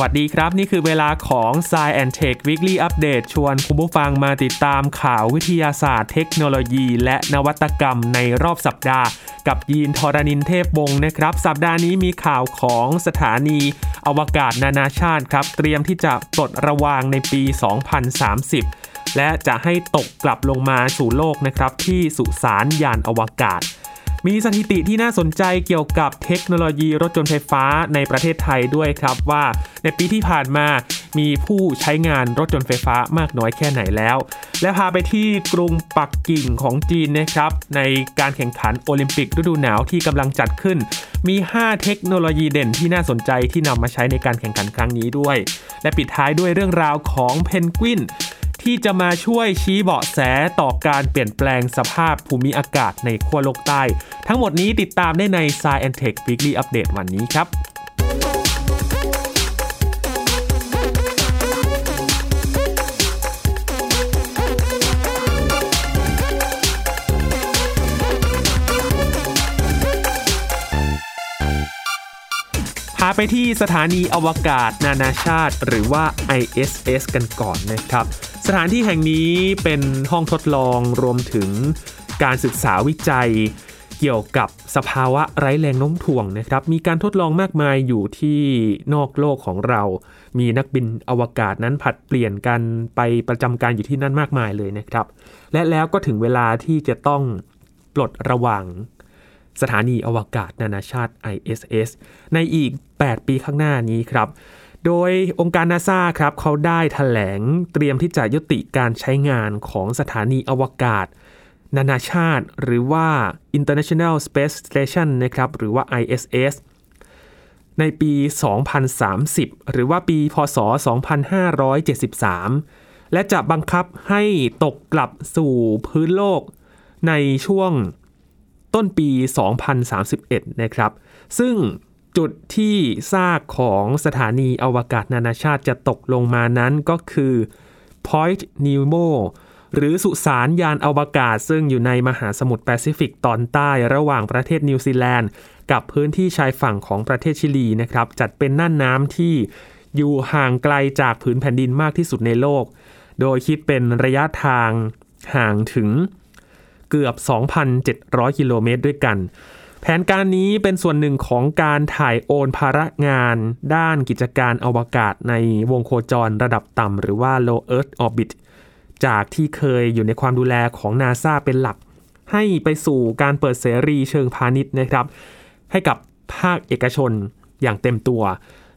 วัสดีครับ นี่คือเวลาของ s ซ e and Tech Weekly Update ชวนคุณผู้ฟังมาติดตามข่าววิทยาศาสตร์เทคโนโลยี และนวัตกรรมในรอบสัปดาห์ กับยีนทรณินเทพวงศ์นะครับ สัปดาห์นี้มีข่าวของสถานีอวกาศนานาชาติครับ เตรียมที่จะปลดระวางในปี 2030 และจะให้ตกกลับลงมาสู่โลกนะครับที่สุสานยานอวกาศ มีสถิติที่น่าสนใจเกี่ยวกับเทคโนโลยีรถยนต์ไฟฟ้าในประเทศไทยด้วยครับว่า ในปีที่ผ่านมามีผู้ใช้งานรถยนต์ไฟฟ้ามากน้อยแค่ไหนแล้ว และพาไปที่กรุงปักกิ่งของจีนนะครับ ในการแข่งขันโอลิมปิกฤดูหนาวที่กำลังจัดขึ้น มี 5 เทคโนโลยีเด่นที่น่าสนใจที่นำมาใช้ในการแข่งขันครั้งนี้ด้วย และปิดท้ายด้วยเรื่องราวของเพนกวิน ที่จะมาช่วยชี้เบาะแสต่อการเปลี่ยนแปลงสภาพภูมิอากาศในขั้วโลกใต้ ทั้งหมดนี้ติดตามได้ใน Science Tech Weekly Update วันนี้ครับพาไปที่สถานีอวกาศนานาชาติ หรือว่า ISS กันก่อนนะครับ สถานที่แห่งนี้เป็นห้องทดลองรวมถึงการศึกษาวิจัย เกี่ยวกับสภาวะไร้แรงโน้มถ่วงนะครับ มีการทดลองมากมายอยู่ที่นอกโลกของเรา มีนักบินอวกาศนั้นผัดเปลี่ยนกันไปประจำการอยู่ที่นั่นมากมายเลยนะครับ และแล้วก็ถึงเวลาที่จะต้องปลดระวางสถานีอวกาศนานาชาติ ISS ในอีก 8 ปีข้างหน้านี้ครับ โดยองค์การนาซาครับเขาได้ถแถลงเตรียมที่จะยุติการใช้งานของสถานีอวกาศ นานาชาติ หรือว่า International Space Station นะครับหรือว่า ISS ในปี 2030 หรือว่าปีพศ 2573 และจะบังคับให้ตกกลับสู่พื้นโลกในช่วงต้นปี 2031 นะครับ ซึ่ง จุดที่ซากของสถานีอวกาศนานาชาติจะตกลงมานั้นก็คือ Point Nemo หรือสุสานยานอวกาศ ซึ่งอยู่ในมหาสมุทรแปซิฟิกตอนใต้ระหว่างประเทศนิวซีแลนด์ กับพื้นที่ชายฝั่งของประเทศชิลีนะครับ จัดเป็นน่านน้ำที่อยู่ห่างไกลจากผืนแผ่นดินมากที่สุดในโลก โดยคิดเป็นระยะทางห่างถึงเกือบ 2,700 กิโลเมตรด้วยกัน ผนการนี้เป็นส่วนหนึ่งของการถ่ายโอนภาระงานด้านกิจการอวกาศในวงโคจรระดับต่ำหรือว่า low earth orbit จากที่เคยอยู่ในความดูแลของนาซาเป็นหลัก ให้ไปสู่การเปิดเสรีเชิงพาณิชย์นะครับ ให้กับภาคเอกชนอย่างเต็มตัว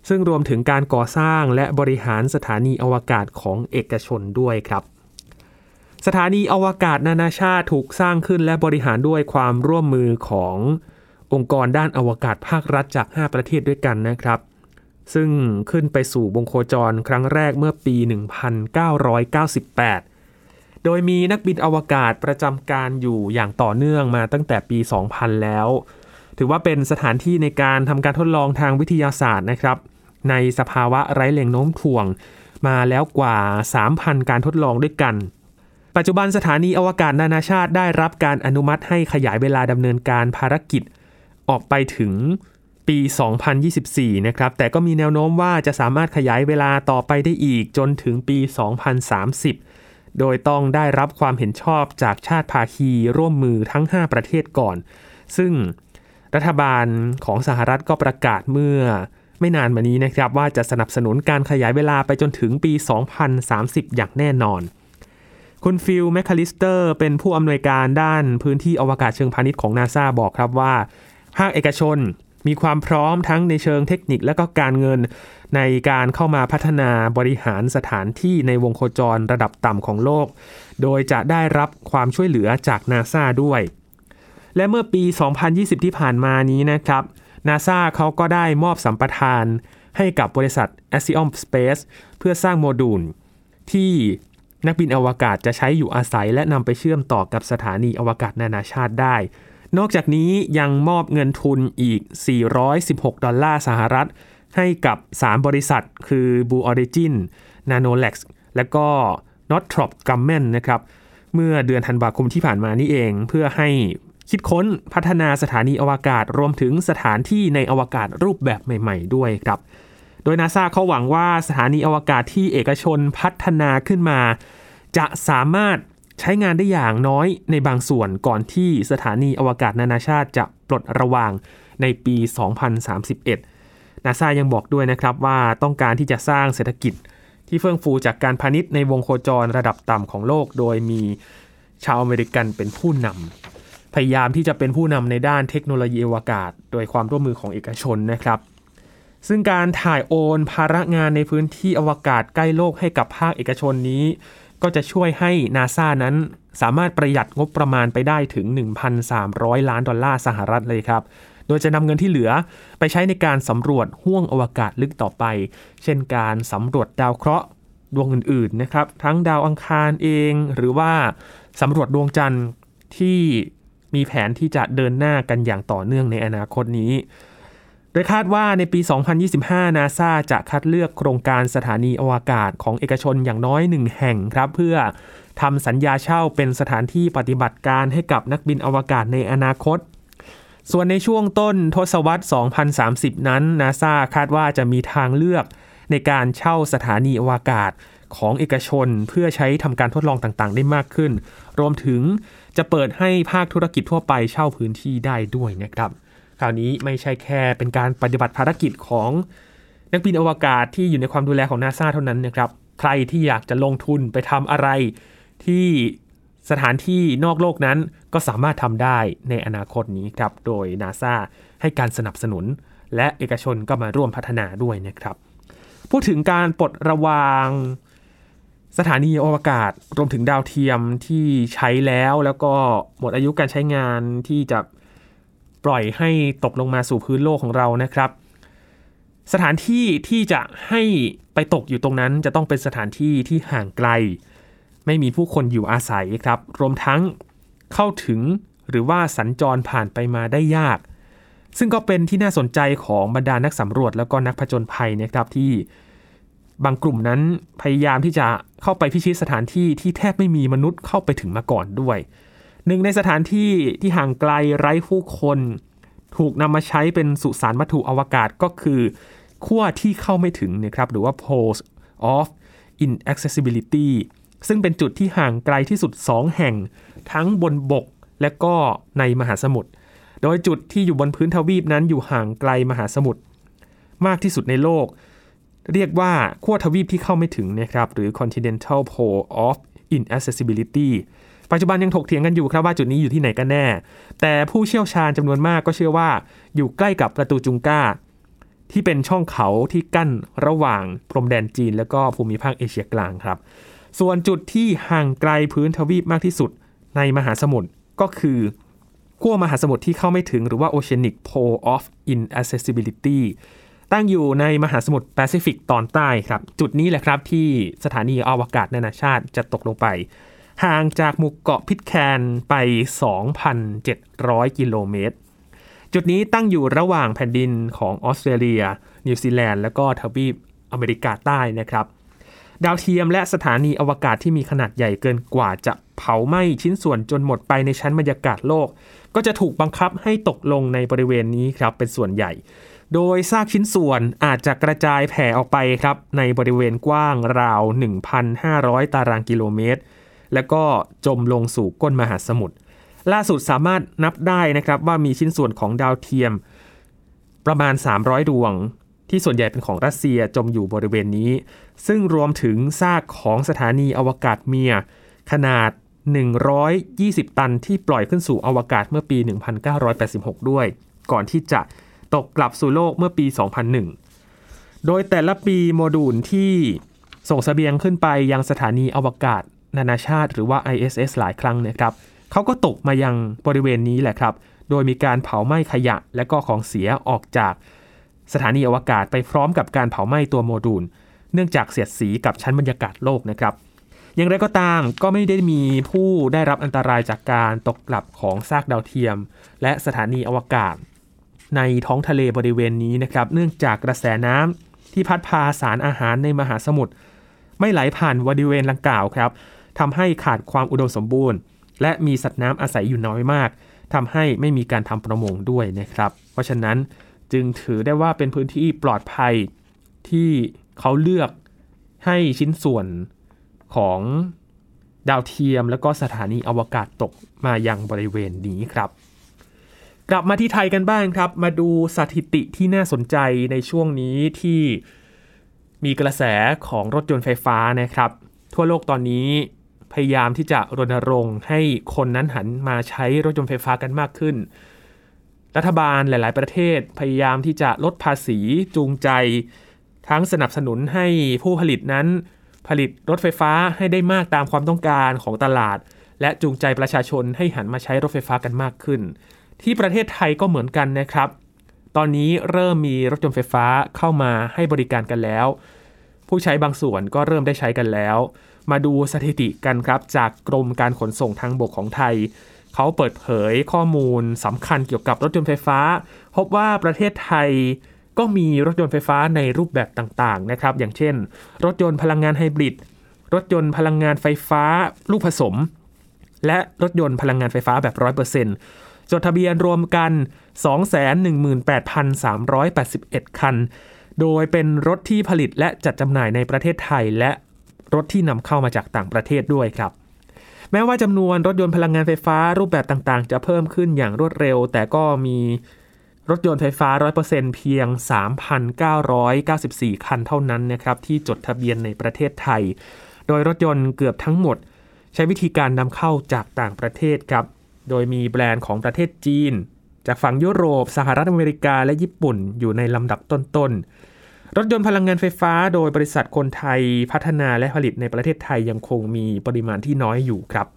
ซึ่งรวมถึงการก่อสร้างและบริหารสถานีอวกาศของเอกชนด้วยครับสถานีอวกาศนานาชาติถูกสร้างขึ้นและบริหารด้วยความร่วมมือของ องค์กรด้านอวกาศภาครัฐจาก 5 ประเทศด้วยกันนะครับ ซึ่งขึ้นไปสู่วงโคจรครั้งแรกเมื่อปี 1998 โดยมีนักบินอวกาศประจำการอยู่อย่างต่อเนื่องมาตั้งแต่ปี 2000 แล้ว ถือว่าเป็นสถานที่ในการทำการทดลองทางวิทยาศาสตร์นะครับ ในสภาวะไร้แรงโน้มถ่วง มาแล้วกว่า 3,000 การทดลองด้วยกันปัจจุบันสถานีอวกาศนานาชาติได้รับการอนุมัติให้ขยายเวลาดำเนินการภารกิจ ออกไปถึงปี 2024 นะครับ แต่ก็มีแนวโน้มว่าจะสามารถขยายเวลาต่อไปได้อีกจนถึงปี 2030 โดยต้องได้รับความเห็นชอบจากชาติภาคีร่วมมือทั้ง 5 ประเทศก่อน ซึ่งรัฐบาลของสหรัฐก็ประกาศเมื่อไม่นานมานี้นะครับว่าจะสนับสนุนการขยายเวลาไปจนถึงปี 2030 อย่างแน่นอน คุณฟิลแมคคาลิสเตอร์ เป็นผู้อำนวยการด้านพื้นที่อวกาศเชิงพาณิชย์ของนาซาบอกครับว่า ภาคเอกชน มีความพร้อมทั้งในเชิงเทคนิคและก็การเงิน ในการเข้ามาพัฒนาบริหารสถานที่ในวงโคจรระดับต่ำของโลก โดยจะได้รับความช่วยเหลือจากนาซาด้วย และเมื่อปี 2020 ที่ผ่านมานี้นะครับนาซาเขาก็ได้มอบสัมปทานให้กับบริษัท a s i o m Space เพื่อสร้างโมดูล ที่นักบินอวกาศจะใช้อยู่อาศัย และนำไปเชื่อมต่อกับสถานีอวกาศนานาชาติได้ นอกจากนี้ยังมอบเงินทุนอีก 416 ดอลลาร์สหรัฐ ให้กับ 3 บริษัท คือ Blue Origin Nanolex และก็ Northrop Grumman นะครับ เมื่อเดือนธันวาคมที่ผ่านมานี่เองเพื่อให้คิดค้นพัฒนาสถานีอวกาศรวมถึงสถานที่ในอวกาศรูปแบบใหม่ ๆ ด้วยครับ โดยนาซาเขาหวังว่าสถานีอวกาศที่เอกชนพัฒนาขึ้นมา จะสามารถ ใช้งานได้อย่างน้อยในบางส่วนก่อนที่สถานีอวกาศนานาชาติจะปลดระวางในปี 2031 นาซายังบอกด้วยนะครับว่าต้องการที่จะสร้างเศรษฐกิจที่เฟื่องฟูจากการพาณิชย์ในวงโคจรระดับต่ำของโลก โดยมีชาวอเมริกันเป็นผู้นำพยายามที่จะเป็นผู้นำในด้านเทคโนโลยีอวกาศ โดยความร่วมมือของเอกชนนะครับ ซึ่งการถ่ายโอนภาระงานในพื้นที่อวกาศใกล้โลกให้กับภาคเอกชนนี้ ก็จะช่วยให้นาซานั้นสามารถประหยัดงบประมาณไปได้ถึง 1,300 ล้านดอลลาร์สหรัฐเลยครับ โดยจะนำเงินที่เหลือไปใช้ในการสำรวจห้วงอวกาศลึกต่อไป เช่นการสำรวจดาวเคราะห์ดวงอื่นๆนะครับ ทั้งดาวอังคารเองหรือว่าสำรวจดวงจันทร์ที่มีแผนที่จะเดินหน้ากันอย่างต่อเนื่องในอนาคตนี้ โดยคาดว่าในปี 2025 นาซาจะคัดเลือกโครงการสถานีอวกาศของเอกชนอย่างน้อยหนึ่งแห่งครับ เพื่อทำสัญญาเช่าเป็นสถานที่ปฏิบัติการให้กับนักบินอวกาศในอนาคต ส่วนในช่วงต้นทศวรรษ 2030 นั้นนาซาคาดว่าจะมีทางเลือกในการเช่าสถานีอวกาศของเอกชนเพื่อใช้ทำการทดลองต่างๆ ได้มากขึ้น รวมถึงจะเปิดให้ภาคธุรกิจทั่วไปเช่าพื้นที่ได้ด้วยนะครับ คราวนี้ไม่ใช่แค่เป็นการปฏิบัติภารกิจของนักบินอวกาศที่อยู่ในความดูแลของนาซาเท่านั้นนะครับ ใครที่อยากจะลงทุนไปทำอะไรที่สถานที่นอกโลกนั้นก็สามารถทำได้ในอนาคตนี้ครับ โดยนาซาให้การสนับสนุน และเอกชนก็มาร่วมพัฒนาด้วยนะครับ พูดถึงการปลดระวางสถานีอวกาศรวมถึงดาวเทียมที่ใช้แล้วแล้วก็หมดอายุการใช้งานที่จะ ปล่อยให้ตกลงมาสู่พื้นโลกของเรานะครับ สถานที่ที่จะให้ไปตกอยู่ตรงนั้นจะต้องเป็นสถานที่ที่ห่างไกล ไม่มีผู้คนอยู่อาศัยครับ รวมทั้งเข้าถึงหรือว่าสัญจรผ่านไปมาได้ยาก ซึ่งก็เป็นที่น่าสนใจของบรรดานักสำรวจแล้วก็นักผจญภัยนะครับที่บางกลุ่มนั้นพยายามที่จะเข้าไปพิชิตสถานที่ที่แทบไม่มีมนุษย์เข้าไปถึงมาก่อนด้วย หนึ่งในสถานที่ที่ห่างไกลไร้ผู้คน ถูกนำมาใช้เป็นสุสานวัตถุอวกาศก็คือขั้วที่เข้าไม่ถึงนะครับหรือว่า poles of inaccessibility ซึ่งเป็นจุดที่ห่างไกลที่สุด 2 แห่ง ทั้งบนบกและก็ในมหาสมุทรโดยจุดที่อยู่บนพื้นทวีปนั้นอยู่ห่างไกลมหาสมุทรมากที่สุดในโลก เรียกว่าขั้วทวีปที่เข้าไม่ถึงนะครับหรือ continental pole of inaccessibility ปัจจุบันยังถกเถียงกันอยู่ครับว่าจุดนี้อยู่ที่ไหนกันแน่ แต่ผู้เชี่ยวชาญจำนวนมากก็เชื่อว่าอยู่ใกล้กับประตูจุงก้า ที่เป็นช่องเขาที่กั้นระหว่างพรมแดนจีน และก็ภูมิภาคเอเชียกลางครับ ส่วนจุดที่ห่างไกลพื้นทวีปมากที่สุดในมหาสมุทรก็คือขั้วมหาสมุทรที่เข้าไม่ถึงหรือว่า oceanic pole of inaccessibility ตั้งอยู่ในมหาสมุทรแปซิฟิกตอนใต้ครับ จุดนี้แหละครับที่สถานีอวกาศนานาชาติจะตกลงไป ห่างจากหมู่เกาะพิทแคนไป 2,700 กิโลเมตร จุดนี้ตั้งอยู่ระหว่างแผ่นดินของออสเตรเลีย นิวซีแลนด์และก็ทวีปอเมริกาใต้นะครับ ดาวเทียมและสถานีอวกาศที่มีขนาดใหญ่เกินกว่าจะเผาไหม้ชิ้นส่วนจนหมดไปในชั้นบรรยากาศโลก ก็จะถูกบังคับให้ตกลงในบริเวณนี้ครับเป็นส่วนใหญ่ โดยซากชิ้นส่วนอาจจะกระจายแผ่ออกไปครับในบริเวณกว้างราว 1,500 ตารางกิโลเมตร แล้วก็จมลงสู่ก้นมหาสมุทรล่าสุดสามารถนับได้นะครับว่ามีชิ้นส่วนของดาวเทียม ประมาณ 300 ดวง ที่ส่วนใหญ่เป็นของรัสเซียจมอยู่บริเวณนี้ ซึ่งรวมถึงซากของสถานีอวกาศเมีย ขนาด 120 ตันที่ปล่อยขึ้นสู่อวกาศเมื่อปี 1986 ด้วย ก่อนที่จะตกกลับสู่โลกเมื่อปี 2001 โดยแต่ละปีโมดูลที่ส่งสเสบียงขึ้นไปยังสถานีอวกาศ นานาชาติหรือว่า ISS หลายครั้งนะครับเขาก็ตกมายังบริเวณนี้แหละครับ โดยมีการเผาไหม้ขยะ และก็ของเสียออกจากสถานีอวกาศไปพร้อมกับการเผาไหม้ตัวโมดูล เนื่องจากเสียดสีกับชั้นบรรยากาศโลกนะครับ อย่างไรก็ตามก็ไม่ได้มีผู้ได้รับอันตรายจากการตกกลับของซากดาวเทียม และสถานีอวกาศ ในท้องทะเลบริเวณนี้นะครับ เนื่องจากกระแสน้ำที่พัดพาสารอาหารในมหาสมุทรไม่ไหลผ่านบริเวณลังกล่าวครับ ทำให้ขาดความอุดมสมบูรณ์ และมีสัตว์น้ำอาศัยอยู่น้อยมากทำให้ไม่มีการทำประมงด้วยนะครับ เพราะฉะนั้นจึงถือได้ว่าเป็นพื้นที่ปลอดภัยที่เขาเลือกให้ชิ้นส่วนของดาวเทียมแล้วก็สถานีอวกาศตกมายังบริเวณนี้ครับ กลับมาที่ไทยกันบ้างครับ มาดูสถิติที่น่าสนใจในช่วงนี้ที่มีกระแสของรถยนต์ไฟฟ้านะครับ ทั่วโลกตอนนี้ พยายามที่จะรณรงค์ให้คนนั้นหันมาใช้รถยนต์ไฟฟ้ากันมากขึ้น รัฐบาลหลาย ๆ ประเทศพยายามที่จะลดภาษีจูงใจ ทั้งสนับสนุนให้ผู้ผลิตนั้น ผลิตรถไฟฟ้าให้ได้มากตามความต้องการของตลาด และจูงใจประชาชนให้หันมาใช้รถไฟฟ้ากันมากขึ้น ที่ประเทศไทยก็เหมือนกันนะครับ ตอนนี้เริ่มมีรถยนต์ไฟฟ้าเข้ามาให้บริการกันแล้ว ผู้ใช้บางส่วนก็เริ่มได้ใช้กันแล้ว มาดูสถิติกันครับจากกรมการขนส่งทางบกของไทย เขาเปิดเผยข้อมูลสำคัญเกี่ยวกับรถยนต์ไฟฟ้า พบว่าประเทศไทยก็มีรถยนต์ไฟฟ้าในรูปแบบต่างๆนะครับ อย่างเช่น รถยนต์พลังงานไฮบริด รถยนต์พลังงานไฟฟ้าลูกผสม และรถยนต์พลังงานไฟฟ้าแบบ 100%จดทะเบียนรวมกัน 218,381 คัน โดยเป็นรถที่ผลิตและจัดจำหน่ายในประเทศไทยและ รถที่นำเข้ามาจากต่างประเทศด้วยครับ แม้ว่าจำนวนรถยนต์พลังงานไฟฟ้ารูปแบบต่างๆ จะเพิ่มขึ้นอย่างรวดเร็ว แต่ก็มีรถยนต์ไฟฟ้า 100%เพียง 3,994 คันเท่านั้นนะครับ ที่จดทะเบียนในประเทศไทย โดยรถยนต์เกือบทั้งหมด ใช้วิธีการนำเข้าจากต่างประเทศครับ โดยมีแบรนด์ของประเทศจีน จากฝั่งยุโรป สหรัฐอเมริกาและญี่ปุ่น อยู่ในลำดับต้นๆ รถยนต์พลังงานไฟฟ้าโดยบริษัทคนไทยพัฒนาและผลิตในประเทศไทยยังคงมีปริมาณที่น้อยอยู่ครับ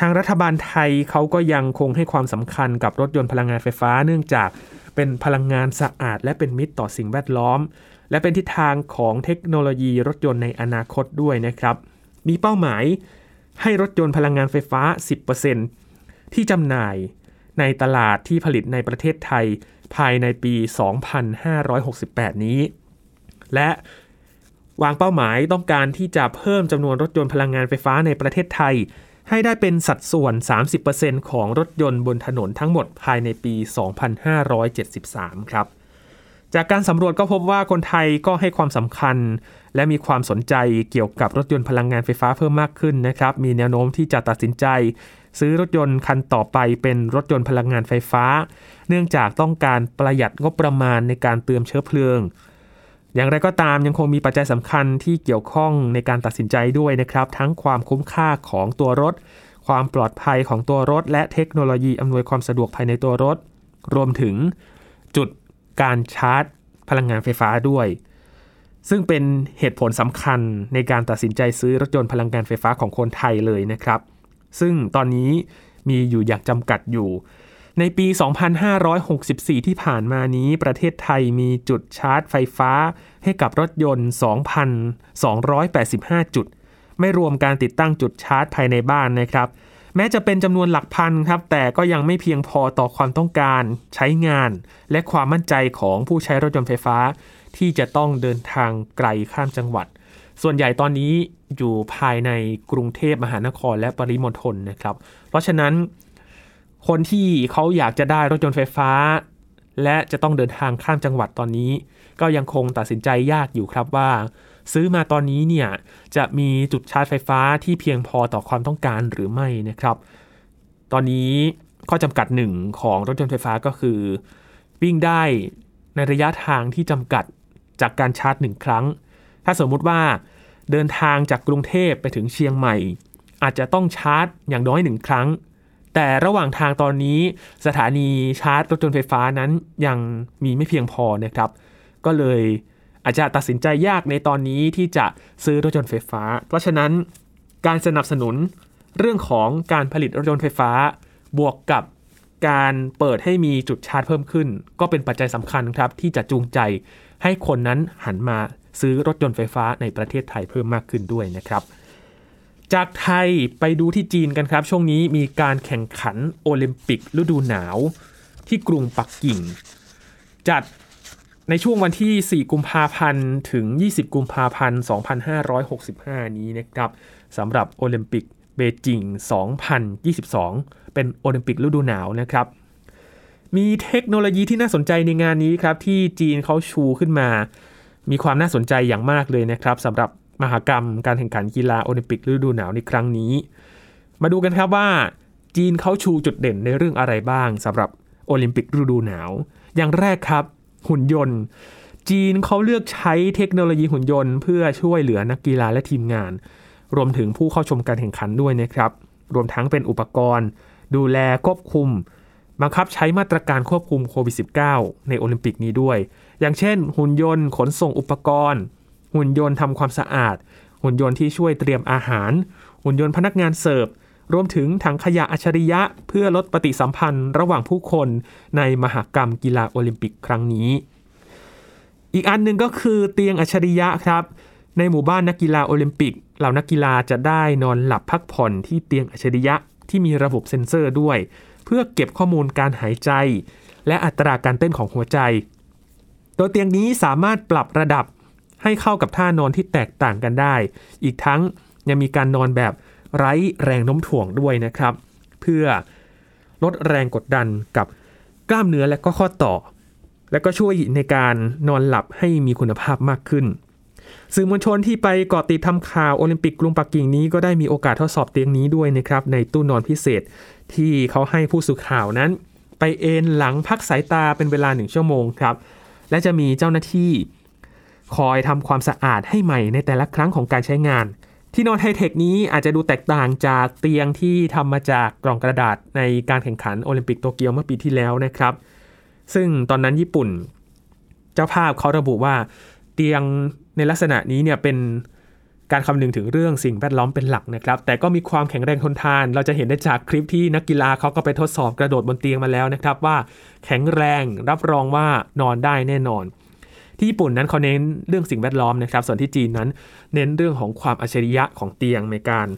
ทางรัฐบาลไทยเขาก็ยังคงให้ความสำคัญกับรถยนต์พลังงานไฟฟ้า เนื่องจากเป็นพลังงานสะอาด และเป็นมิตรต่อสิ่งแวดล้อม และเป็นทิศทางของเทคโนโลยีรถยนต์ในอนาคตด้วยนะครับ มีเป้าหมายให้รถยนต์พลังงานไฟฟ้า 10%ที่จำหน่ายในตลาดที่ผลิตในประเทศไทยภายในปี 2568 นี้ และวางเป้าหมายต้องการที่จะเพิ่มจำนวนรถยนต์พลังงานไฟฟ้าในประเทศไทย ให้ได้เป็นสัดส่วน 30%ของรถยนต์บนถนนทั้งหมดภายในปี 2573 ครับ จากการสำรวจก็พบว่าคนไทยก็ให้ความสำคัญ และมีความสนใจเกี่ยวกับรถยนต์พลังงานไฟฟ้าเพิ่มมากขึ้นนะครับ มีแนวโน้มที่จะตัดสินใจ ซื้อรถยนต์คันต่อไปเป็นรถยนต์พลังงานไฟฟ้า เนื่องจากต้องการประหยัดงบประมาณในการเติมเชื้อเพลิง อย่างไรก็ตามยังคงมีปัจจัยสำคัญที่เกี่ยวข้องในการตัดสินใจด้วยนะครับ ทั้งความคุ้มค่าของตัวรถ ความปลอดภัยของตัวรถ และเทคโนโลยีอำนวยความสะดวกภายในตัวรถ รวมถึงจุดการชาร์จ พลังงานไฟฟ้าด้วย ซึ่งเป็นเหตุผลสำคัญในการตัดสินใจซื้อรถยนต์พลังงานไฟฟ้าของคนไทยเลยนะครับ ซึ่งตอนนี้มีอยู่อย่างจำกัดอยู่ ในปี 2564 ที่ผ่านมานี้ประเทศไทยมีจุดชาร์จไฟฟ้า ให้กับรถยนต์ 2,285 จุด ไม่รวมการติดตั้งจุดชาร์จภายในบ้านนะครับ แม้จะเป็นจำนวนหลักพันครับ แต่ก็ยังไม่เพียงพอต่อความต้องการใช้งาน และความมั่นใจของผู้ใช้รถยนต์ไฟฟ้า ที่จะต้องเดินทางไกลข้ามจังหวัด ส่วนใหญ่ตอนนี้อยู่ภายในกรุงเทพมหานครและปริมณฑลนะครับ เพราะฉะนั้น คนที่เขาอยากจะได้รถยนต์ไฟฟ้า และจะต้องเดินทางข้ามจังหวัดตอนนี้ ก็ยังคงตัดสินใจยากอยู่ครับว่า ซื้อมาตอนนี้เนี่ยจะมีจุดชาร์จไฟฟ้าที่เพียงพอต่อความต้องการหรือไม่นะครับ ตอนนี้ข้อจำกัดหนึ่งของรถยนต์ไฟฟ้าก็คือ วิ่งได้ในระยะทางที่จำกัดจากการชาร์จหนึ่งครั้ง ถ้าสมมุติว่าเดินทางจากกรุงเทพไปถึงเชียงใหม่ อาจจะต้องชาร์จอย่างน้อยหนึ่งครั้ง แต่ระหว่างทางตอนนี้สถานีชาร์จรถยนต์ไฟฟ้านั้นยังมีไม่เพียงพอนะครับ ก็เลยอาจจะตัดสินใจยากในตอนนี้ที่จะซื้อรถยนต์ไฟฟ้า เพราะฉะนั้นการสนับสนุนเรื่องของการผลิตรถยนต์ไฟฟ้า บวกกับการเปิดให้มีจุดชาร์จเพิ่มขึ้น ก็เป็นปัจจัยสำคัญครับ ที่จะจูงใจให้คนนั้นหันมาซื้อรถยนต์ไฟฟ้าในประเทศไทยเพิ่มมากขึ้นด้วยนะครับ จากไทยไปดูที่จีนกันครับ ช่วงนี้มีการแข่งขันโอลิมปิกฤดูหนาว ที่กรุงปักกิ่ง จัดในช่วงวันที่ 4 กุมภาพันธ์ถึง 20 กุมภาพันธ์ 2565 นี้นะครับสำหรับโอลิมปิกเบจิง 2022 เป็นโอลิมปิกฤดูหนาวนะครับ มีเทคโนโลยีที่น่าสนใจในงานนี้ครับ ที่จีนเขาชูขึ้นมา มีความน่าสนใจอย่างมากเลยนะครับสำหรับ มหากรรมการแข่งขันกีฬาโอลิมปิกฤดูหนาวในครั้งนี้ มาดูกันครับว่า จีนเขาชูจุดเด่นในเรื่องอะไรบ้างสำหรับโอลิมปิกฤดูหนาว อย่างแรกครับ หุ่นยนต์ จีนเขาเลือกใช้เทคโนโลยีหุ่นยนต์ เพื่อช่วยเหลือนักกีฬาและทีมงาน รวมถึงผู้เข้าชมการแข่งขันด้วยนะครับ รวมทั้งเป็นอุปกรณ์ ดูแลควบคุมบังคับใช้มาตรการควบคุมโควิด -19 ในโอลิมปิกนี้ด้วย อย่างเช่น หุ่นยนต์ ขนส่งอุปกรณ์ หุ่นยนต์ทำความสะอาด หุ่นยนต์ที่ช่วยเตรียมอาหาร หุ่นยนต์พนักงานเสิร์ฟรวมถึงถังขยะอัจฉริยะ เพื่อลดปฏิสัมพันธ์ระหว่างผู้คนในมหกรรมกีฬาโอลิมปิกครั้งนี้ อีกอันหนึ่งก็คือเตียงอัจฉริยะครับ ในหมู่บ้านนักกีฬาโอลิมปิก เหล่านักกีฬาจะได้นอนหลับพักผ่อนที่เตียงอัจฉริยะที่มีระบบเซ็นเซอร์ด้วย เพื่อเก็บข้อมูลการหายใจ และอัตราการเต้นของหัวใจ โดยเตียงนี้สามารถปรับระดับ ให้เข้ากับท่านอนที่แตกต่างกันได้ อีกทั้งยังมีการนอนแบบไร้แรงโน้มถ่วงด้วยนะครับ เพื่อลดแรงกดดันกับกล้ามเนื้อและก็ข้อต่อ และก็ช่วยในการนอนหลับให้มีคุณภาพมากขึ้น สื่อมวลชนที่ไปเกาะติดทำข่าวโอลิมปิกกรุงปักกิ่งนี้ก็ได้มีโอกาสทดสอบเตียงนี้ด้วยนะครับ ในตู้นอนพิเศษที่เขาให้ผู้สื่อข่าวนั้น ไปเอนหลังพักสายตาเป็นเวลาหนึ่งชั่วโมงครับ และจะมีเจ้าหน้าที่ คอยทำความสะอาดให้ใหม่ในแต่ละครั้งของการใช้งาน ที่นอนไฮเทคนี้อาจจะดูแตกต่างจากเตียงที่ทำมาจากกล่องกระดาษในการแข่งขันโอลิมปิกโตเกียวเมื่อปีที่แล้วนะครับ ซึ่งตอนนั้นญี่ปุ่น เจ้าภาพเขาระบุว่า เตียงในลักษณะนี้เนี่ยเป็นการคำนึงถึงเรื่องสิ่งแวดล้อมเป็นหลักนะครับ แต่ก็มีความแข็งแรงทนทาน เราจะเห็นได้จากคลิปที่นักกีฬาเขาก็ไปทดสอบกระโดดบนเตียงมาแล้วนะครับว่า แข็งแรงรับรองว่านอนได้แน่นอน ที่ญี่ปุ่นนั้นเขาเน้นเรื่องสิ่งแวดล้อมนะครับ ส่วนที่จีนนั้นเน้นเรื่องของความอัจฉริยะของเตียงในการ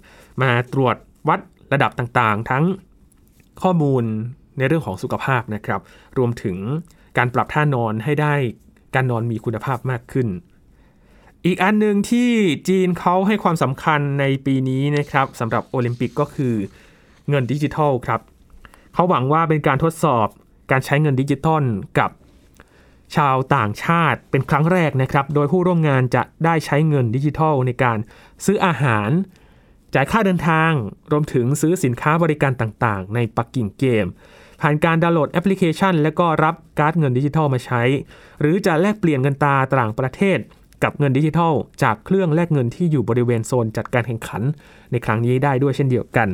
มาตรวจวัดระดับต่างๆ ทั้งข้อมูลในเรื่องของสุขภาพนะครับ รวมถึงการปรับท่านอนให้ได้การนอนมีคุณภาพมากขึ้น อีกอันหนึ่งที่จีนเขาให้ความสำคัญในปีนี้นะครับสำหรับโอลิมปิกก็คือเงินดิจิทัลครับเขาหวังว่าเป็นการทดสอบการใช้เงินดิจิทัลกับ ชาวต่างชาติเป็นครั้งแรกนะครับ โดยผู้ร่วมงานจะได้ใช้เงินดิจิทัลในการซื้ออาหาร จ่ายค่าเดินทาง รวมถึงซื้อสินค้าบริการต่างๆ ในปักกิ่งเกม ผ่านการดาวน์โหลดแอปพลิเคชัน และก็รับการ์ดเงินดิจิทัลมาใช้ หรือจะแลกเปลี่ยนเงินตาต่างประเทศกับเงินดิจิทัล จากเครื่องแลกเงินที่อยู่บริเวณโซนจัดการแข่งขัน ในครั้งนี้ได้ด้วยเช่นเดียวกัน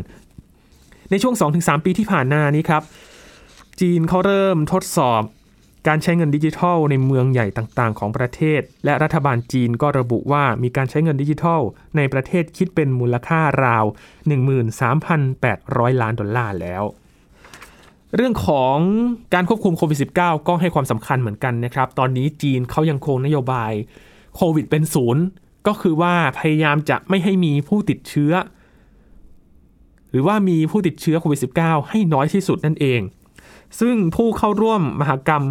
ในช่วง 2-3 ปีที่ผ่านมานี้ครับ จีนเขาเริ่มทดสอบ การใช้เงินดิจิทัลในเมืองใหญ่ต่างๆ ของประเทศ และรัฐบาลจีนก็ระบุว่ามีการใช้เงินดิจิทัล ในประเทศคิดเป็นมูลค่าราว 13,800 ล้านดอลลาร์แล้ว เรื่องของการควบคุมโควิด -19 ก็ให้ความสำคัญเหมือนกันนะครับ ตอนนี้จีนเขายังคงนโยบายโควิดเป็นศูนย์ก็คือว่าพยายามจะไม่ให้มีผู้ติดเชื้อ หรือว่ามีผู้ติดเชื้อโควิด -19 ให้น้อยที่สุดนั่นเอง ซึ่งผู้เข้าร่วมมหกรรม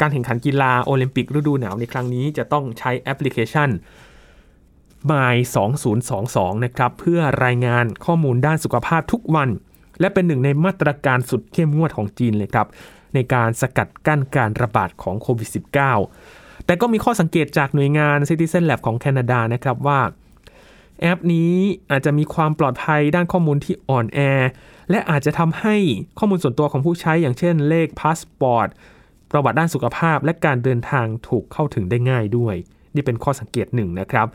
การแข่งขันกีฬาโอลิมปิกฤดูหนาวในครั้งนี้จะต้องใช้แอปพลิเคชัน My 2022 นะครับ เพื่อรายงานข้อมูลด้านสุขภาพทุกวัน และเป็นหนึ่งในมาตรการสุดเข้มงวดของจีนเลยครับ ในการสกัดกั้นการระบาดของโควิด -19 แต่ก็มีข้อสังเกตจากหน่วยงาน Citizen Lab ของแคนาดานะครับว่า แอปนี้อาจจะมีความปลอดภัยด้านข้อมูลที่อ่อนแอ และอาจจะทำให้ข้อมูลส่วนตัวของผู้ใช้อย่างเช่นเลขพาสปอร์ตประวัติด้านสุขภาพ และการเดินทางถูกเข้าถึงได้ง่ายด้วย นี่เป็นข้อสังเกตหนึ่งนะครับ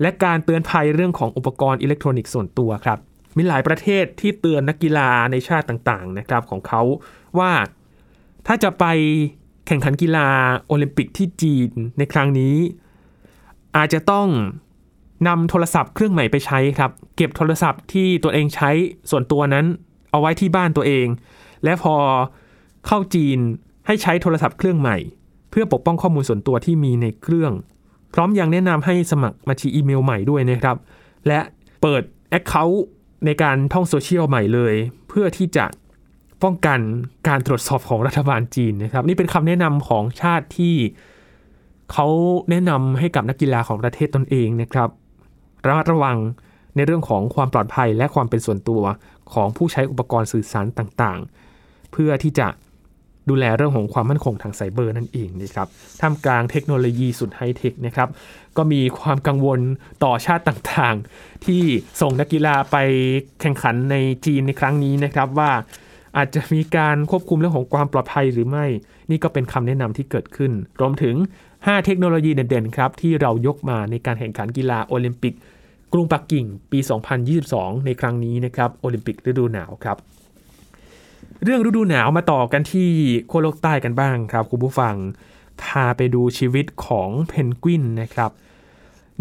และการเตือนภัยเรื่องของอุปกรณ์อิเล็กทรอนิกส์ส่วนตัวครับ มีหลายประเทศที่เตือนนักกีฬาในชาติต่างๆนะครับของเขาว่าถ้าจะไปแข่งขันกีฬาโอลิมปิกที่จีนในครั้งนี้ อาจจะต้อง นำโทรศัพท์เครื่องใหม่ไปใช้ครับ เก็บโทรศัพท์ที่ตัวเองใช้ส่วนตัวนั้น เอาไว้ที่บ้านตัวเอง และพอเข้าจีนให้ใช้โทรศัพท์เครื่องใหม่ เพื่อปกป้องข้อมูลส่วนตัวที่มีในเครื่อง พร้อมยังแนะนำให้สมัครบัญชีอีเมลใหม่ด้วยนะครับ และเปิด Account ในการท่องโซเชียลใหม่เลย เพื่อที่จะป้องกันการตรวจสอบของรัฐบาลจีนนะครับ นี่เป็นคำแนะนำของชาติที่เขาแนะนำให้กับนักกีฬาของประเทศตนเองนะครับ ระมัดระวังในเรื่องของความปลอดภัยและความเป็นส่วนตัวของผู้ใช้อุปกรณ์สื่อสารต่างๆ เพื่อที่จะดูแลเรื่องของความมั่นคงทางไซเบอร์นั่นเองนะครับท่ามกลางเทคโนโลยีสุดไฮเทคนะครับ ก็มีความกังวลต่อชาติต่างๆ ที่ส่งนักกีฬาไปแข่งขันในจีนในครั้งนี้นะครับว่าอาจจะมีการควบคุมเรื่องของความปลอดภัยหรือไม่ นี่ก็เป็นคำแนะนำที่เกิดขึ้น รวมถึง 5 เทคโนโลยีเด่นๆครับที่เรายกมาในการแข่งขันกีฬาโอลิมปิก กรุงปักกิ่งปี 2022 ในครั้งนี้นะครับโอลิมปิกฤดูหนาวครับ เรื่องฤดูหนาวมาต่อกันที่โคโลกใต้กันบ้างครับคุณผู้ฟังพาไปดูชีวิตของเพนกวินนะครับ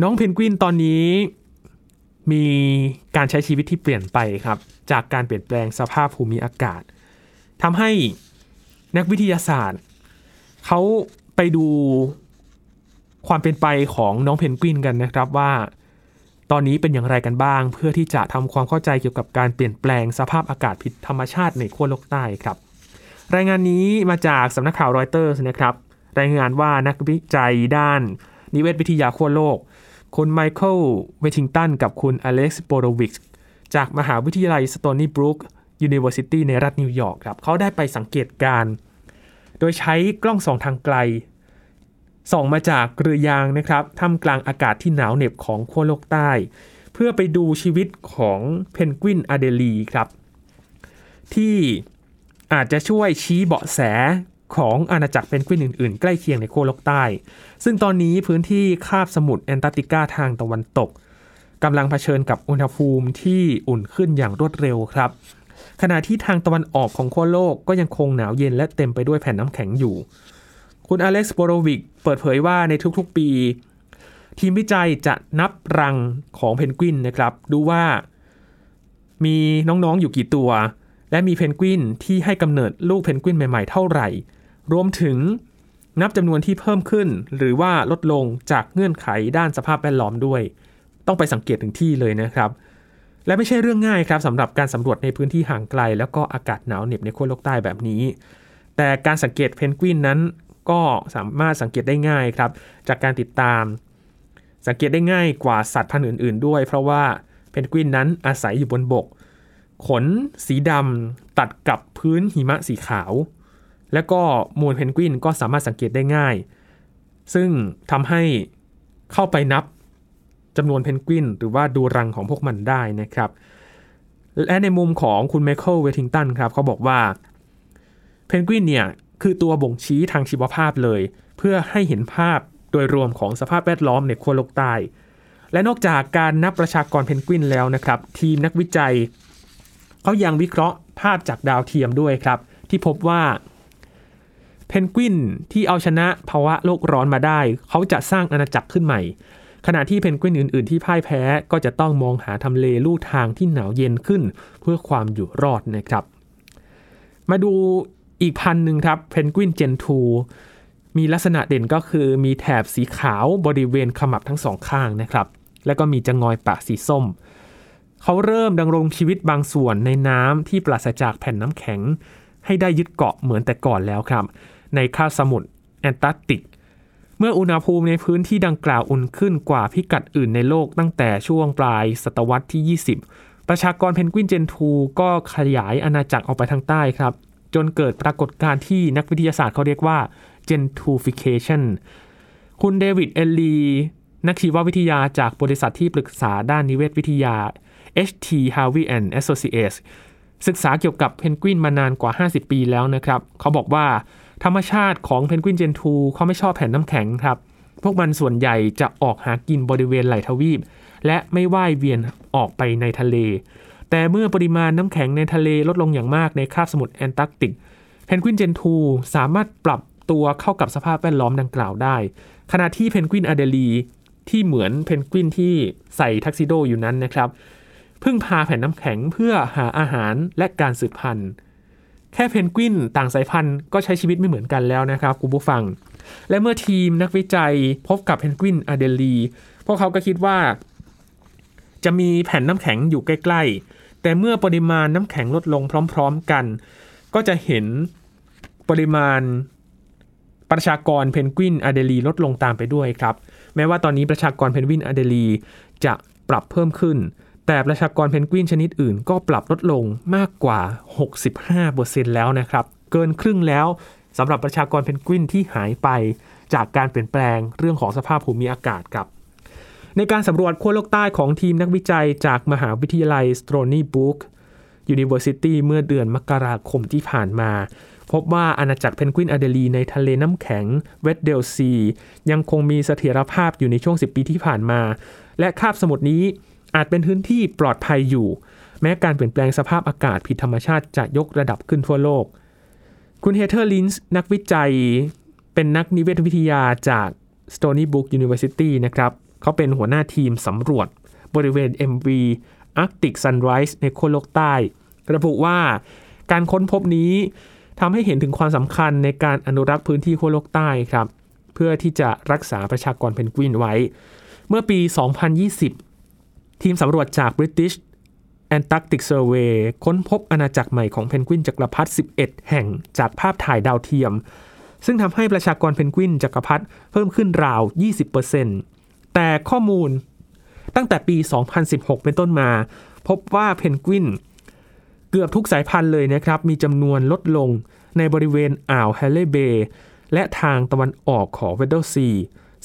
น้องเพนกวินตอนนี้มีการใช้ชีวิตที่เปลี่ยนไปครับ จากการเปลี่ยนแปลงสภาพภูมิอากาศทำให้นักวิทยาศาสตร์ เขาไปดู ความเป็นไปของน้องเพนกวินกันนะครับว่า ตอนนี้เป็นอย่างไรกันบ้าง เพื่อที่จะทำความเข้าใจเกี่ยวกับการเปลี่ยนแปลงสภาพอากาศผิดธรรมชาติในขั้วโลกใต้ครับ รายงานนี้มาจากสำนักข่าวรอยเตอร์นะครับ รายงานว่านักวิจัยด้าน นิเวศวิทยาขั้วโลก คุณไมเคิลเวทิงตันกับคุณอเล็กซ์โบโรวิกจากมหาวิทยาลัย Stony Brook University ในรัฐนิวยอร์กครับเขาได้ไปสังเกตการณ์ โดยใช้กล้องส่องทางไกล ส่องมาจากเรือยางนะครับท่ามกลางอากาศที่หนาวเหน็บของขั้วโลกใต้ เพื่อไปดูชีวิตของเพนกวินอเดลีครับ ที่อาจจะช่วยชี้เบาะแสของอาณาจักรเพนกวินอื่นๆ ใกล้เคียงในขั้วโลกใต้ ซึ่งตอนนี้พื้นที่คาบสมุทรแอนตาร์กติกาทางตะวันตกกำลังเผชิญกับอุณหภูมิที่อุ่นขึ้นอย่างรวดเร็วครับ ขณะที่ทางตะวันออกของขั้วโลกก็ยังคงหนาวเย็นและเต็มไปด้วยแผ่นน้ำแข็งอยู่ คุณอเล็กซ์โบโรวิกเปิดเผยว่าในทุกๆปี ทีมวิจัยจะนับรังของเพนกวินนะครับ ดูว่ามีน้องๆอยู่กี่ตัว และมีเพนกวินที่ให้กำเนิดลูกเพนกวินใหม่ๆเท่าไหร่ รวมถึงนับจำนวนที่เพิ่มขึ้น หรือว่าลดลงจากเงื่อนไขด้านสภาพแวดล้อมด้วย ต้องไปสังเกตถึงที่เลยนะครับ และไม่ใช่เรื่องง่ายครับสำหรับการสำรวจในพื้นที่ห่างไกล แล้วก็อากาศหนาวเหน็บในขั้วโลกใต้แบบนี้ แต่การสังเกตเพนกวินนั้น ก็สามารถสังเกตได้ง่ายครับ จากการติดตาม สังเกตได้ง่ายกว่าสัตว์พันธุ์อื่น ๆ ด้วย เพราะว่าเพนกวินนั้นอาศัยอยู่บนบก ขนสีดำตัดกับพื้นหิมะสีขาว และก็มวลเพนกวินก็สามารถสังเกตได้ง่าย ซึ่งทำให้เข้าไปนับจำนวนเพนกวิน หรือว่าดูรังของพวกมันได้นะครับ และในมุมของคุณไมเคิลเวทิงตันครับเขาบอกว่าเพนกวินเนี่ย คือตัวบ่งชี้ทางชีวภาพเลย เพื่อให้เห็นภาพโดยรวมของสภาพแวดล้อมในขั้วโลกใต้ และนอกจากการนับประชากรเพนกวินแล้วนะครับ ทีมนักวิจัยเขายังวิเคราะห์ภาพจากดาวเทียมด้วยครับ ที่พบว่าเพนกวินที่เอาชนะภาวะโลกร้อนมาได้ เขาจะสร้างอาณาจักรขึ้นใหม่ ขณะที่เพนกวินอื่น ๆ ที่พ่ายแพ้ก็จะต้องมองหาทำเลลู่ทางที่หนาวเย็นขึ้น เพื่อความอยู่รอดนะครับ มาดู อีกพันหนึ่งครับเพนกวินเจนทูมีลักษณะเด่นก็คือมีแถบสีขาวบริเวณขมับทั้งสองข้างนะครับ แล้วก็มีจงอยปากสีส้ม เขาเริ่มดำรงชีวิตบางส่วนในน้ำที่ปราศจากแผ่นน้ำแข็ง ให้ได้ยึดเกาะเหมือนแต่ก่อนแล้วครับ ในคาบสมุทรแอนตาร์กติก เมื่ออุณหภูมิในพื้นที่ดังกล่าวอุ่นขึ้นกว่าพิกัดอื่นในโลกตั้งแต่ช่วงปลายศตวรรษที่ 20 ประชากรเพนกวินเจนทูก็ขยายอาณาจักรออกไปทางใต้ครับ จนเกิดปรากฏการณ์ที่นักวิทยาศาสตร์เขาเรียกว่า gentoofication คุณเดวิดเอนลีย์ นักชีววิทยาจากบริษัทที่ปรึกษาด้านนิเวศวิทยา HT Harvey and Associates ศึกษาเกี่ยวกับเพนกวินมานานกว่า 50 ปีแล้วนะครับ เขาบอกว่าธรรมชาติของเพนกวินเจนทูเขาไม่ชอบแผ่นน้ำแข็งครับ พวกมันส่วนใหญ่จะออกหากินบริเวณไหล่ทวีป และไม่ว่ายเวียนออกไปในทะเล แต่เมื่อปริมาณน้ำแข็งในทะเลลดลงอย่างมากในคาบสมุทรแอนตาร์กติกเพนกวินเจนทูสามารถปรับตัวเข้ากับสภาพแวดล้อมดังกล่าวได้ ขณะที่เพนกวินอเดลีที่เหมือนเพนกวินที่ใส่ทักซิโดอยู่นั้นนะครับพึ่งพาแผ่นน้ำแข็งเพื่อหาอาหารและการสืบพันธุ์ แค่เพนกวินต่างสายพันธุ์ก็ใช้ชีวิตไม่เหมือนกันแล้วนะครับคุณผู้ฟัง และเมื่อทีมนักวิจัยพบกับเพนกวินอเดลีพวกเขาก็คิดว่า จะมีแผ่นน้ำแข็งอยู่ใกล้ แต่เมื่อปริมาณน้ำแข็งลดลงพร้อม ๆกัน ก็จะเห็นปริมาณประชากรเพนกวินอเดลีลดลงตามไปด้วยครับ แม้ว่าตอนนี้ประชากรเพนกวินอเดลีจะปรับเพิ่มขึ้น แต่ประชากรเพนกวินชนิดอื่นก็ปรับลดลงมากกว่า 65%แล้วนะครับ เกินครึ่งแล้วสำหรับประชากรเพนกวินที่หายไปจากการเปลี่ยนแปลงเรื่องของสภาพภูมิอากาศครับ ในการสำรวจขั้วโลกใต้ของทีมนักวิจัยจากมหาวิทยาลัย Stony Brook University เมื่อเดือนมกราคมที่ผ่านมา พบว่าอาณาจักรเพนกวินอเดลีในทะเลน้ำแข็ง Weddell Sea ยังคงมีเสถียรภาพอยู่ในช่วง 10 ปีที่ผ่านมา และคาบสมุทรนี้อาจเป็นพื้นที่ปลอดภัยอยู่ แม้การเปลี่ยนแปลงสภาพอากาศผิดธรรมชาติจะยกระดับขึ้นทั่วโลก คุณเฮเธอร์ลินช์นักวิจัย เป็นนักนิเวศวิทยาจาก Stony Brook University นะครับ เขาเป็นหัวหน้าทีมสำรวจบริเวณ MV Arctic Sunrise ในขั้วโลกใต้ ระบุว่าการค้นพบนี้ทำให้เห็นถึงความสำคัญในการอนุรักษ์พื้นที่ขั้วโลกใต้ครับ เพื่อที่จะรักษาประชากรเพนกวินไว้ เมื่อปี 2020 ทีมสำรวจจาก British Antarctic Survey ค้นพบอาณาจักรใหม่ของเพนกวินจักรพรรดิ 11 แห่งจากภาพถ่ายดาวเทียม ซึ่งทำให้ประชากรเพนกวินจักรพรรดิเพิ่มขึ้นราว 20% แต่ข้อมูลตั้งแต่ปี 2016 เป็นต้นมา พบว่าเพนกวินเกือบทุกสายพันธุ์เลยนะครับ มีจำนวนลดลงในบริเวณอ่าว Halley Bayและทางตะวันออกของ Weddell Sea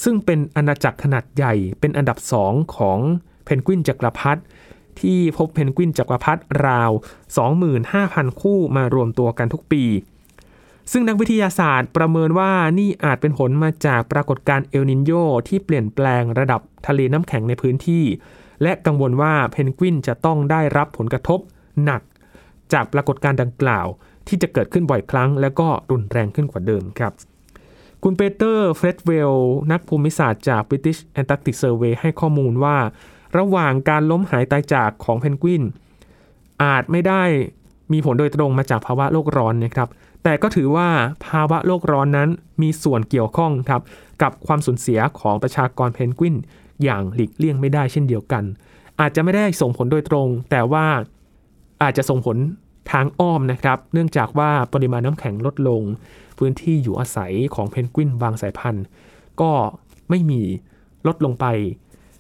ซึ่งเป็นอาณาจักรขนาดใหญ่เป็นอันดับสองของเพนกวินจักรพรรดิที่พบเพนกวินจักรพรรดิราว 25,000 คู่มารวมตัวกันทุกปี ซึ่งนักวิทยาศาสตร์ประเมินว่านี่อาจเป็นผลมาจากปรากฏการณ์เอลนินโยที่เปลี่ยนแปลงระดับทะเลน้ำแข็งในพื้นที่ และกังวลว่าเพนกวินจะต้องได้รับผลกระทบหนัก จากปรากฏการณ์ดังกล่าว ที่จะเกิดขึ้นบ่อยครั้ง และก็รุนแรงขึ้นกว่าเดิมครับ คุณปีเตอร์เฟรตเวลล์นักภูมิศาสตร์จาก British Antarctic Survey ให้ข้อมูลว่า ระหว่างการล้มหายตายจากของเพนกวินอาจไม่ได้มีผลโดยตรงมาจากภาวะโลกร้อนนะครับ แต่ก็ถือว่าภาวะโลกร้อนนั้นมีส่วนเกี่ยวข้องครับกับความสูญเสียของประชากรเพนกวิน อย่างหลีกเลี่ยงไม่ได้เช่นเดียวกัน อาจจะไม่ได้ส่งผลโดยตรง แต่ว่าอาจจะส่งผลทางอ้อมนะครับ เนื่องจากว่าปริมาณน้ำแข็งลดลง พื้นที่อยู่อาศัยของเพนกวินบางสายพันธุ์ ก็ไม่มีลดลงไป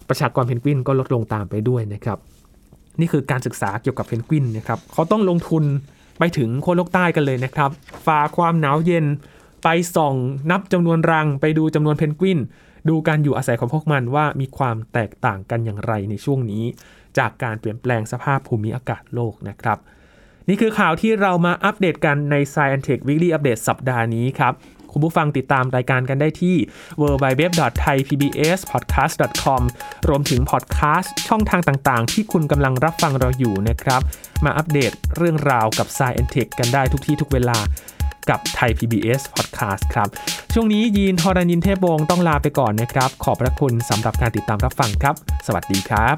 ประชากรเพนกวินก็ลดลงตามไปด้วยนะครับ นี่คือการศึกษาเกี่ยวกับเพนกวินนะครับเขาต้องลงทุน ไปถึงขั้วโลกใต้กันเลยนะครับฝ่าความหนาวเย็นไปส่องนับจำนวนรัง ไปดูจำนวนเพนกวิน ดูการอยู่อาศัยของพวกมันว่ามีความแตกต่างกันอย่างไรในช่วงนี้ จากการเปลี่ยนแปลงสภาพภูมิอากาศโลกนะครับ นี่คือข่าวที่เรามาอัปเดตกันใน Science Tech Weekly Update สัปดาห์นี้ครับ คุณผู้ฟังติดตามรายการกันได้ที่ www.thaipbspodcast.com รวมถึงพอดแคสต์ช่องทางต่างๆ ที่คุณกำลังรับฟังเราอยู่นะครับ มาอัปเดตเรื่องราวกับ Science Tech กันได้ทุกที่ทุกเวลากับไทย PBS Podcast ครับ ช่วงนี้ยีนทอรานินเทพวงศ์ต้องลาไปก่อนนะครับ ขอบพระคุณสำหรับการติดตามรับฟังครับ สวัสดีครับ